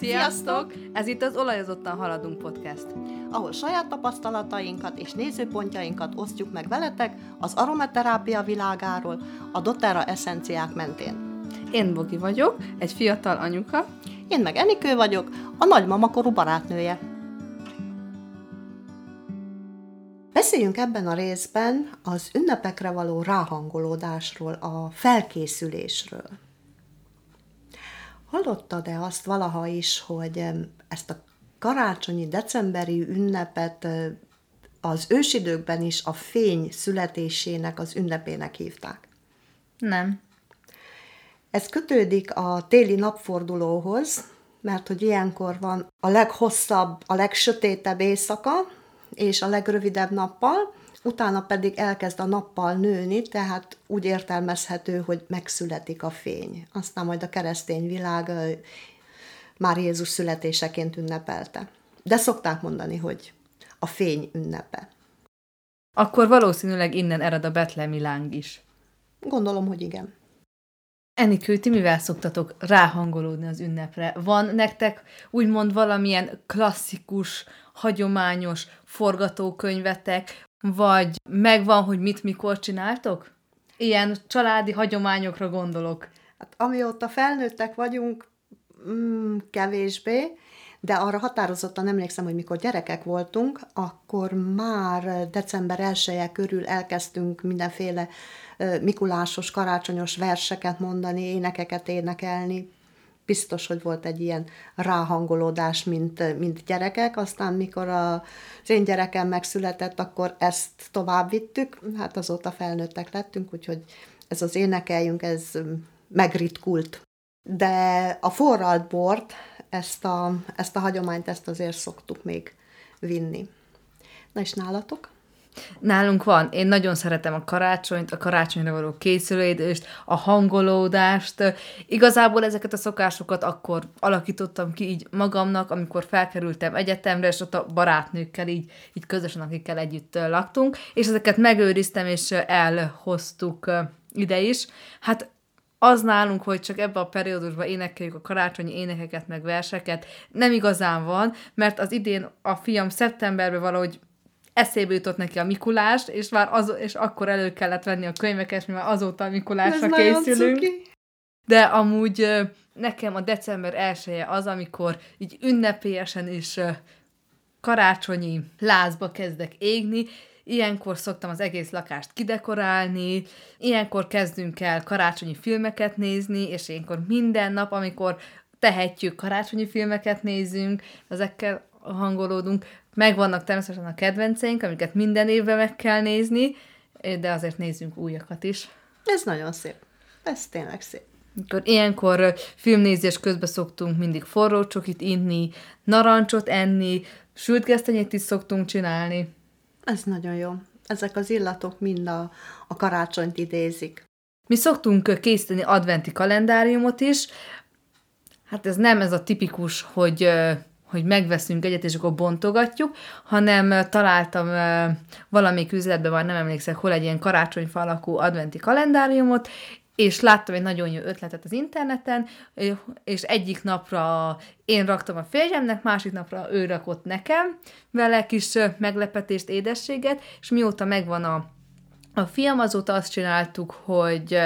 Sziasztok! Ez itt az Olajozottan Haladunk podcast. ahol saját tapasztalatainkat és nézőpontjainkat osztjuk meg veletek az aromaterápia világáról, a doTERRA eszenciák mentén. Én Bogi vagyok, egy fiatal anyuka. Én meg Enikő vagyok, a nagymamakorú barátnője. Beszéljünk ebben a részben az ünnepekre való ráhangolódásról, a felkészülésről. Hallottad-e azt valaha is, hogy ezt a karácsonyi, decemberi ünnepet az ősidőkben is a fény születésének az ünnepének hívták? Nem. Ez kötődik a téli napfordulóhoz, mert hogy ilyenkor van a leghosszabb, a legsötétebb éjszaka, és a legrövidebb nappal, utána pedig elkezd a nappal nőni, tehát úgy értelmezhető, hogy megszületik a fény. Aztán majd a keresztény világ már Jézus születéseként ünnepelte. De szokták mondani, hogy a fény ünnepe. Akkor valószínűleg innen ered a betlemi láng is. Gondolom, hogy igen. Enikő, ti mivel szoktatok ráhangolódni az ünnepre? Van nektek úgymond valamilyen klasszikus, hagyományos forgatókönyvetek, vagy megvan, hogy mit mikor csináltok? Ilyen családi hagyományokra gondolok. Hát amióta felnőttek vagyunk, mm, kevésbé, de arra határozottan emlékszem, hogy mikor gyerekek voltunk, akkor már december 1 körül elkezdtünk mindenféle mikulásos, karácsonyos verseket mondani, énekeket énekelni. Biztos, hogy volt egy ilyen ráhangolódás, mint, mint gyerekek. Aztán, mikor a, az én gyerekem megszületett, akkor ezt tovább vittük. Hát azóta felnőttek lettünk, úgyhogy ez az énekeljünk, ez megritkult. De a forralt bort, ezt a, ezt a hagyományt, ezt azért szoktuk még vinni. Na és nálatok? Nálunk van. Én nagyon szeretem a karácsonyt, a karácsonyra való készülődést, a hangolódást. Igazából ezeket a szokásokat akkor alakítottam ki így magamnak, amikor felkerültem egyetemre, és ott a barátnőkkel így, így közösen, akikkel együtt laktunk, és ezeket megőriztem, és elhoztuk ide is. Hát az nálunk, hogy csak ebben a periódusban énekeljük a karácsonyi énekeket, meg verseket, nem igazán van, mert az idén a fiam szeptemberben valahogy eszébe jutott neki a Mikulás, és már az, és akkor elő kellett venni a könyveket, mi már azóta a Mikulásra készülünk. cuki. De amúgy nekem a december elsője az, amikor így ünnepélyesen is karácsonyi lázba kezdek égni, Ilyenkor szoktam az egész lakást kidekorálni, ilyenkor kezdünk el karácsonyi filmeket nézni, és ilyenkor minden nap, amikor tehetjük, karácsonyi filmeket nézünk, ezekkel hangolódunk. Megvannak természetesen a kedvenceink, amiket minden évben meg kell nézni, de azért nézzünk újakat is. Ez nagyon szép. Ez tényleg szép. Akkor ilyenkor filmnézés közben szoktunk mindig forró csokit inni, narancsot enni, sült gesztenyét is szoktunk csinálni. Ez nagyon jó. Ezek az illatok mind a, a karácsonyt idézik. Mi szoktunk készíteni adventi kalendáriumot is. Hát ez nem ez a tipikus, hogy, hogy megveszünk egyet, és akkor bontogatjuk, hanem találtam valamelyik üzletben, már nem emlékszek, hol egy ilyen karácsonyfa alakú adventi kalendáriumot, és láttam egy nagyon jó ötletet az interneten, és egyik napra én raktam a férjemnek, másik napra ő rakott nekem vele kis meglepetést, édességet, és mióta megvan a a fiam azóta azt csináltuk, hogy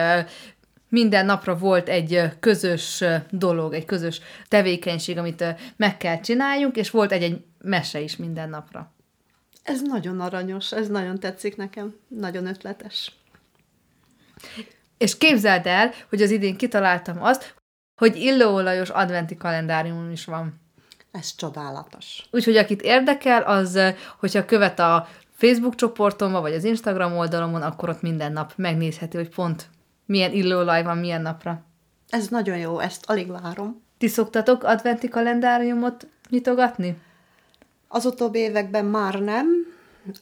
minden napra volt egy közös dolog, egy közös tevékenység, amit meg kell csináljunk, és volt egy-egy mese is minden napra. Ez nagyon aranyos, ez nagyon tetszik nekem. Nagyon ötletes. És képzeld el, hogy az idén kitaláltam azt, hogy illóolajos adventi kalendárium is van. Ez csodálatos. Úgyhogy akit érdekel, az, hogyha követ a Facebook csoportomon, vagy az Instagram oldalomon, akkor ott minden nap megnézheti, hogy pont milyen illóolaj van milyen napra. Ez nagyon jó, ezt alig várom. Ti szoktatok adventi kalendáriumot nyitogatni? Az utóbbi években már nem.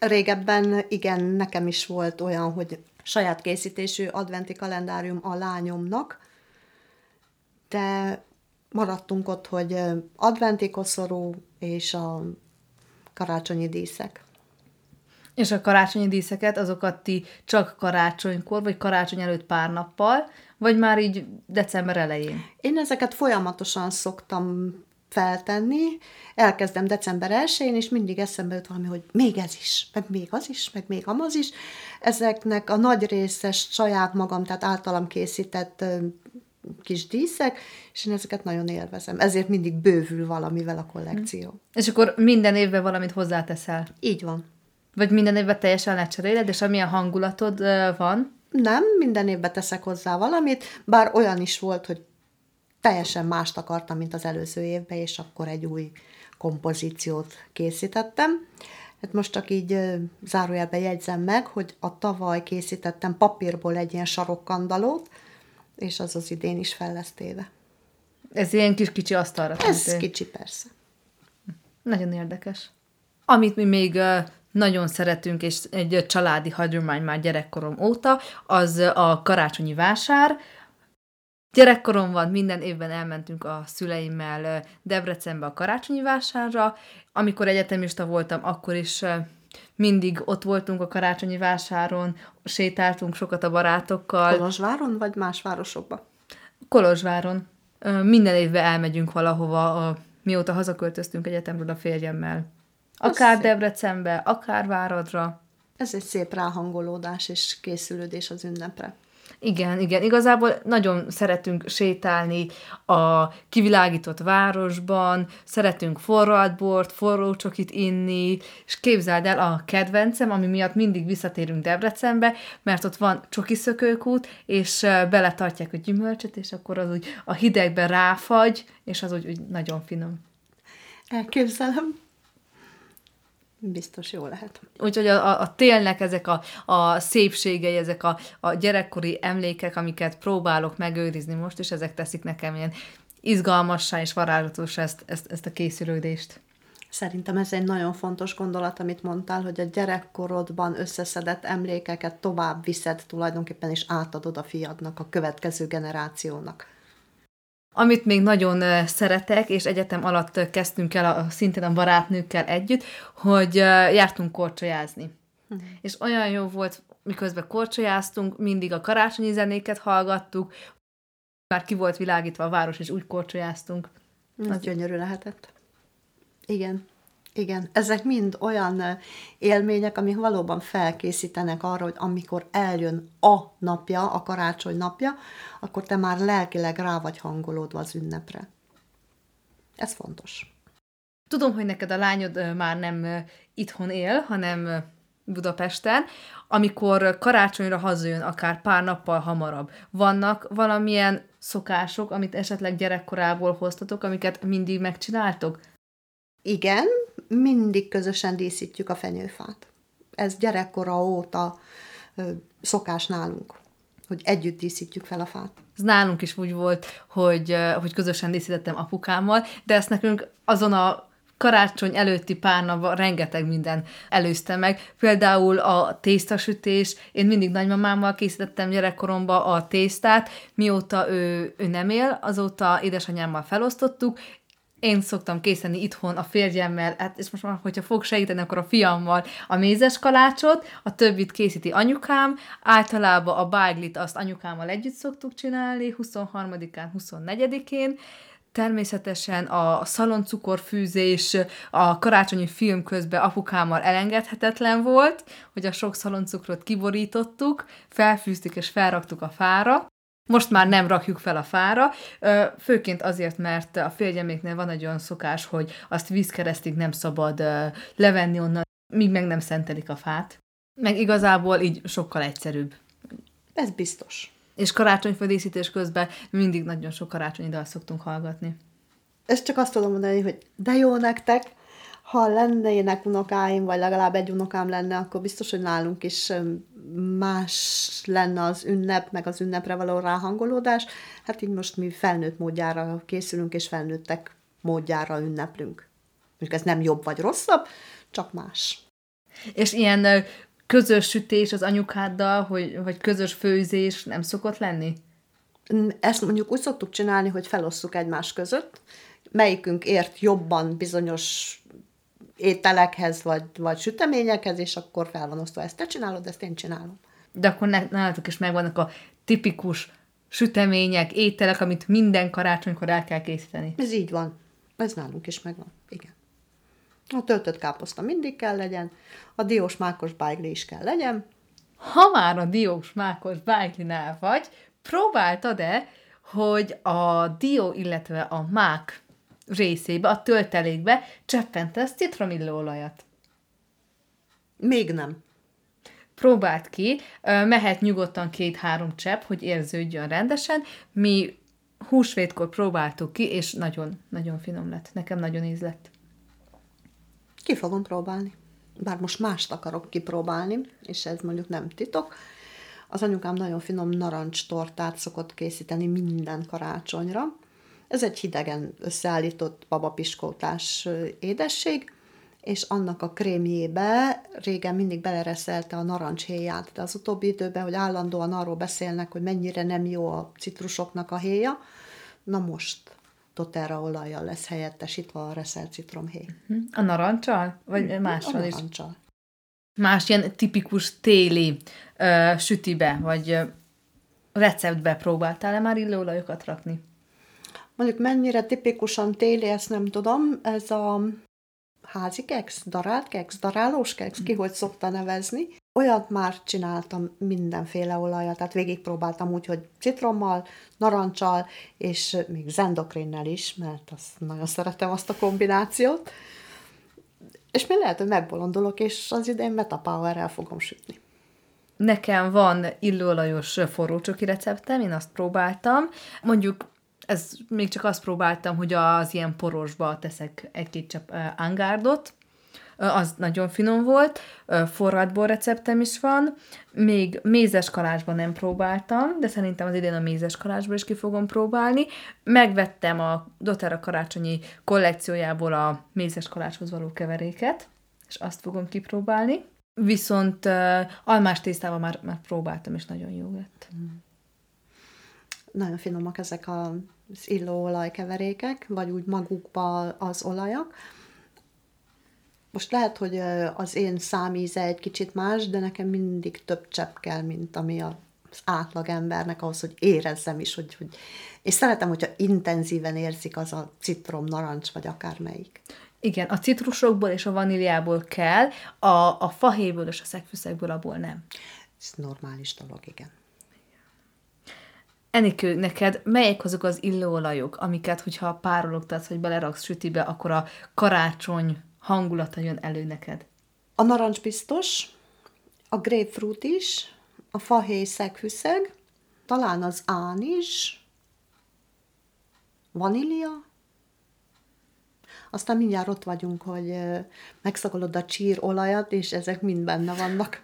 Régebben igen, nekem is volt olyan, hogy saját készítésű adventi kalendárium a lányomnak, de maradtunk ott, hogy adventi koszorú és a karácsonyi díszek. És a karácsonyi díszeket, azokat ti csak karácsonykor, vagy karácsony előtt pár nappal, vagy már így december elején? Én ezeket folyamatosan szoktam feltenni, elkezdem december 1-én, és mindig eszembe jut valami, hogy még ez is, meg még az is, meg még amaz is. Ezeknek a nagy részes saját magam, tehát általam készített kis díszek, és én ezeket nagyon élvezem. Ezért mindig bővül valamivel a kollekció. És akkor minden évben valamit hozzáteszel? Így van. Vagy minden évben teljesen lecseréled, és amilyen hangulatod van? Nem, minden évben teszek hozzá valamit, bár olyan is volt, hogy teljesen mást akartam, mint az előző évben, és akkor egy új kompozíciót készítettem. Hát most csak így zárójelben jegyzem meg, hogy a tavaly készítettem papírból egy ilyen sarokkandalót, és az az idén is fel lesz téve. Ez ilyen kis kicsi asztalra. Ez tehető. kicsi, persze. Nagyon érdekes. Amit mi még nagyon szeretünk, és egy családi hagyomány már gyerekkorom óta, az a karácsonyi vásár. Gyerekkoromban minden évben elmentünk a szüleimmel Debrecenbe a karácsonyi vásárra. Amikor egyetemista voltam, akkor is mindig ott voltunk a karácsonyi vásáron, sétáltunk sokat a barátokkal. Kolozsváron, vagy más városokban? Kolozsváron. Minden évben elmegyünk valahova, mióta hazaköltöztünk egyetemről a férjemmel. Akár Debrecenbe, akár Váradra. Ez egy szép ráhangolódás és készülődés az ünnepre. Igen, igen. Igazából nagyon szeretünk sétálni a kivilágított városban, szeretünk forradbort, forró csokit inni, és képzeld el a kedvencem, ami miatt mindig visszatérünk Debrecenbe, mert ott van csokiszökőkút, és beletartják a gyümölcsöt, és akkor az úgy a hidegben ráfagy, és az úgy, úgy nagyon finom. Elképzelem. Biztos jó lehet. Úgyhogy a, a, a télnek ezek a, a szépségei, ezek a, a gyerekkori emlékek, amiket próbálok megőrizni most, és ezek teszik nekem ilyen izgalmassá és varázslatos ezt, ezt, ezt a készülődést. Szerintem ez egy nagyon fontos gondolat, amit mondtál, hogy a gyerekkorodban összeszedett emlékeket tovább viszed tulajdonképpen, és átadod a fiadnak, a következő generációnak. Amit még nagyon szeretek, és egyetem alatt kezdtünk el a, szintén a barátnőkkel együtt, hogy jártunk korcsolyázni. Hm. És olyan jó volt, miközben korcsolyáztunk, mindig a karácsonyi zenéket hallgattuk, már ki volt világítva a város, és úgy korcsolyáztunk. Ez Az gyönyörű lehetett. Igen. Igen, ezek mind olyan élmények, amik valóban felkészítenek arra, hogy amikor eljön a napja, a karácsony napja, akkor te már lelkileg rá vagy hangolódva az ünnepre. Ez fontos. Tudom, hogy neked a lányod már nem itthon él, hanem Budapesten, amikor karácsonyra hazajön, akár pár nappal hamarabb, vannak valamilyen szokások, amit esetleg gyerekkorából hoztatok, amiket mindig megcsináltok? Igen, mindig közösen díszítjük a fenyőfát. Ez gyerekkora óta szokás nálunk, hogy együtt díszítjük fel a fát. Ez nálunk is úgy volt, hogy, hogy közösen díszítettem apukámmal, de ezt nekünk azon a karácsony előtti pár napban rengeteg minden előzte meg. Például a tésztasütés, én mindig nagymamámmal készítettem gyerekkoromban a tésztát, mióta ő, ő nem él, azóta édesanyámmal felosztottuk, én szoktam készíteni itthon a férjemmel, hát és most már, hogyha fog segíteni, akkor a fiammal a mézes kalácsot, a többit készíti anyukám, általában a báglit azt anyukámmal együtt szoktuk csinálni, 23-án, 24-én, Természetesen a szaloncukorfűzés a karácsonyi film közben apukámmal elengedhetetlen volt, hogy a sok szaloncukrot kiborítottuk, felfűztük és felraktuk a fára, most már nem rakjuk fel a fára, főként azért, mert a férjeméknél van egy olyan szokás, hogy azt vízkeresztig nem szabad levenni onnan, míg meg nem szentelik a fát. Meg igazából így sokkal egyszerűbb. Ez biztos. És karácsonyföldíszítés közben mindig nagyon sok karácsonyi dal szoktunk hallgatni. Ezt csak azt tudom mondani, hogy de jó nektek, ha lennének unokáim, vagy legalább egy unokám lenne, akkor biztos, hogy nálunk is más lenne az ünnep, meg az ünnepre való ráhangolódás. Hát így most mi felnőtt módjára készülünk, és felnőttek módjára ünneplünk. Mondjuk ez nem jobb vagy rosszabb, csak más. És ilyen közös sütés az anyukáddal, hogy, vagy közös főzés nem szokott lenni? Ezt mondjuk úgy szoktuk csinálni, hogy felosszuk egymás között, melyikünk ért jobban bizonyos ételekhez, vagy, vagy süteményekhez, és akkor fel van osztva, ezt te csinálod, ezt én csinálom. De akkor nálatok is megvannak a tipikus sütemények, ételek, amit minden karácsonykor el kell készíteni. Ez így van. Ez nálunk is megvan, igen. A töltött káposzta mindig kell legyen, a diós mákos bájgli is kell legyen. Ha már a diós mákos bájglinál vagy, próbáltad-e, hogy a dió, illetve a mák részébe, a töltelékbe cseppentesz citromillóolajat? Még nem. Próbáld ki, mehet nyugodtan két-három csepp, hogy érződjön rendesen. Mi húsvétkor próbáltuk ki, és nagyon-nagyon finom lett. Nekem nagyon íz lett. Ki fogom próbálni. Bár most mást akarok kipróbálni, és ez mondjuk nem titok. Az anyukám nagyon finom narancs tortát szokott készíteni minden karácsonyra. Ez egy hidegen összeállított babapiskótás édesség, és annak a krémjébe régen mindig belereszelte a narancshéját, de az utóbbi időben, hogy állandóan arról beszélnek, hogy mennyire nem jó a citrusoknak a héja, na most doterra olajjal lesz helyettesítve a reszelt citromhéj. Mhm. A narancsal? Vagy mással a is? narancsal. Más ilyen tipikus téli ö, sütibe, vagy ö, receptbe próbáltál-e már illóolajokat rakni? Mondjuk mennyire tipikusan téli, ezt nem tudom. Ez a házi keksz, darált keksz, darálós keksz, ki hogy szokta nevezni. Olyat már csináltam mindenféle olajat, tehát végigpróbáltam úgy, hogy citrommal, narancsal, és még zendokrinnel is, mert azt nagyon szeretem azt a kombinációt. És még lehet, hogy megbolondulok, és az idén Metapower-rel fogom sütni. Nekem van illóolajos forrócsoki receptem, én azt próbáltam. Mondjuk ez még csak azt próbáltam, hogy az ilyen porosba teszek egy-két csepp angárdot, az nagyon finom volt, forradból receptem is van, még mézes kalácsban nem próbáltam, de szerintem az idén a mézes kalácsban is ki fogom próbálni. Megvettem a doTERRA karácsonyi kollekciójából a mézes kalácshoz való keveréket, és azt fogom kipróbálni. Viszont uh, almás tésztával már, már próbáltam, és nagyon jó lett. Mm nagyon finomak ezek az illóolaj keverékek, vagy úgy magukba az olajak. Most lehet, hogy az én számíze egy kicsit más, de nekem mindig több csepp kell, mint ami az átlag embernek ahhoz, hogy érezzem is, hogy, hogy és szeretem, hogyha intenzíven érzik az a citrom, narancs, vagy akármelyik. Igen, a citrusokból és a vaníliából kell, a, a fahéből és a szegfűszegből abból nem. Ez normális dolog, igen. Enikő, neked melyek azok az illóolajok, amiket, hogyha párologtatsz, vagy beleraksz sütibe, akkor a karácsony hangulata jön elő neked? A narancs biztos, a grapefruit is, a fahéj szeghüszeg, talán az án vanília, aztán mindjárt ott vagyunk, hogy megszagolod a csír olajat, és ezek mind benne vannak.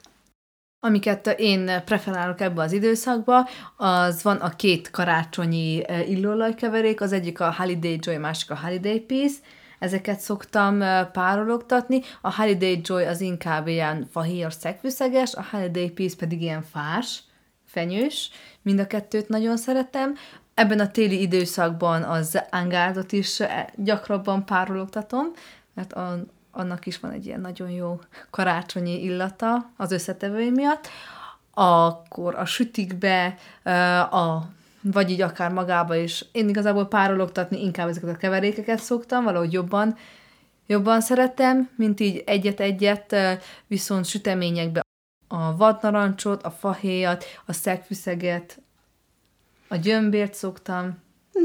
Amiket én preferálok ebbe az időszakba, az van a két karácsonyi e, illóolajkeverék, az egyik a Holiday Joy, másik a Holiday Peace, ezeket szoktam e, párologtatni, a Holiday Joy az inkább ilyen fahéjas szegfűszeges, a Holiday Peace pedig ilyen fás, fenyős, mind a kettőt nagyon szeretem. Ebben a téli időszakban az angárdot is e, gyakrabban párologtatom, mert a, annak is van egy ilyen nagyon jó karácsonyi illata az összetevői miatt, akkor a sütikbe, a, vagy így akár magába is. Én igazából párologtatni inkább ezeket a keverékeket szoktam, valahogy jobban, jobban szeretem, mint így egyet-egyet, viszont süteményekbe a vadnarancsot, a fahéjat, a szegfűszeget, a gyömbért szoktam.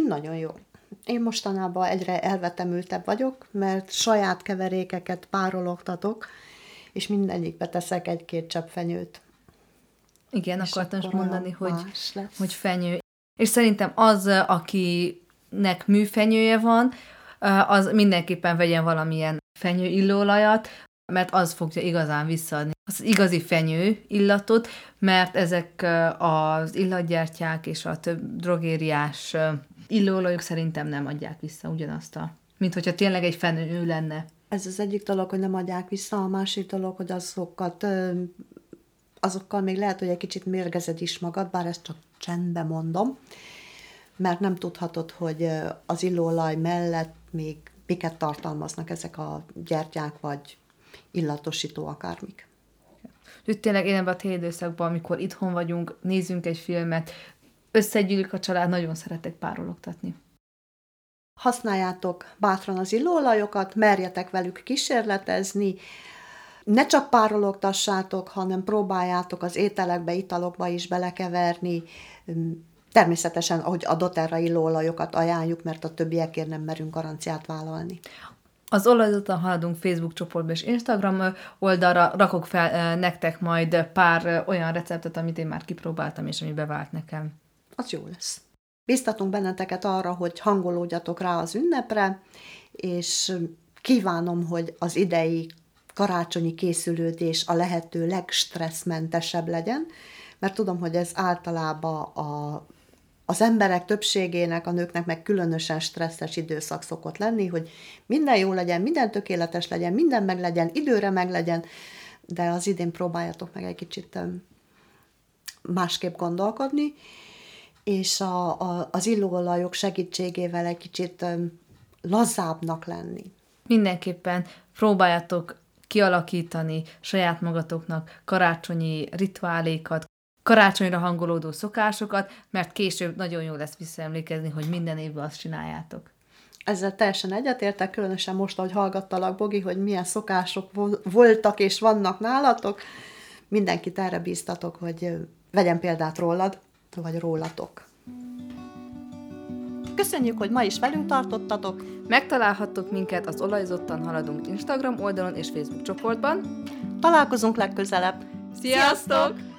Nagyon jó. Én mostanában egyre elvetemültebb vagyok, mert saját keverékeket párologtatok, és mindegyikbe teszek egy-két csepp fenyőt. Igen, és akartam is mondani, hogy, hogy fenyő. És szerintem az, akinek műfenyője van, az mindenképpen vegyen valamilyen fenyőillóolajat, mert az fogja igazán visszaadni az igazi fenyő illatot, mert ezek az illatgyártyák és a több drogériás illóolajok szerintem nem adják vissza ugyanazt a, mint hogyha tényleg egy fenyő lenne. Ez az egyik dolog, hogy nem adják vissza, a másik dolog, hogy azokat azokkal még lehet, hogy egy kicsit mérgezed is magad, bár ezt csak csendben mondom, mert nem tudhatod, hogy az illóolaj mellett még miket tartalmaznak ezek a gyertyák, vagy illatosító akármik. Úgyhogy tényleg én ebben a téli időszakban, amikor itthon vagyunk, nézzünk egy filmet, összegyűlünk a család, nagyon szeretek párologtatni. használjátok bátran az illóolajokat, merjetek velük kísérletezni, ne csak párologtassátok, hanem próbáljátok az ételekbe, italokba is belekeverni, Természetesen, ahogy a doterra illóolajokat ajánljuk, mert a többiekért nem merünk garanciát vállalni. Az olajzottan haladunk Facebook csoportba és Instagram oldalra, rakok fel nektek majd pár olyan receptet, amit én már kipróbáltam, és ami bevált nekem. Az jó lesz. Biztatunk benneteket arra, hogy hangolódjatok rá az ünnepre, és kívánom, hogy az idei karácsonyi készülődés a lehető legstresszmentesebb legyen, mert tudom, hogy ez általában a az emberek többségének, a nőknek meg különösen stresszes időszak szokott lenni, hogy minden jó legyen, minden tökéletes legyen, minden meg legyen, időre meg legyen, de az idén próbáljatok meg egy kicsit másképp gondolkodni, és a, a, az illóolajok segítségével egy kicsit lazábbnak lenni. Mindenképpen próbáljátok kialakítani saját magatoknak karácsonyi rituálékat, karácsonyra hangolódó szokásokat, mert később nagyon jó lesz visszaemlékezni, hogy minden évben azt csináljátok. Ezzel teljesen egyetértek, különösen most, ahogy hallgattalak, Bogi, hogy milyen szokások voltak és vannak nálatok. Mindenkit erre bíztatok, hogy vegyen példát rólad, vagy rólatok. Köszönjük, hogy ma is velünk tartottatok. Megtalálhattok minket az Olajzottan Haladunk Instagram oldalon és Facebook csoportban. Találkozunk legközelebb. Sziasztok! Sziasztok!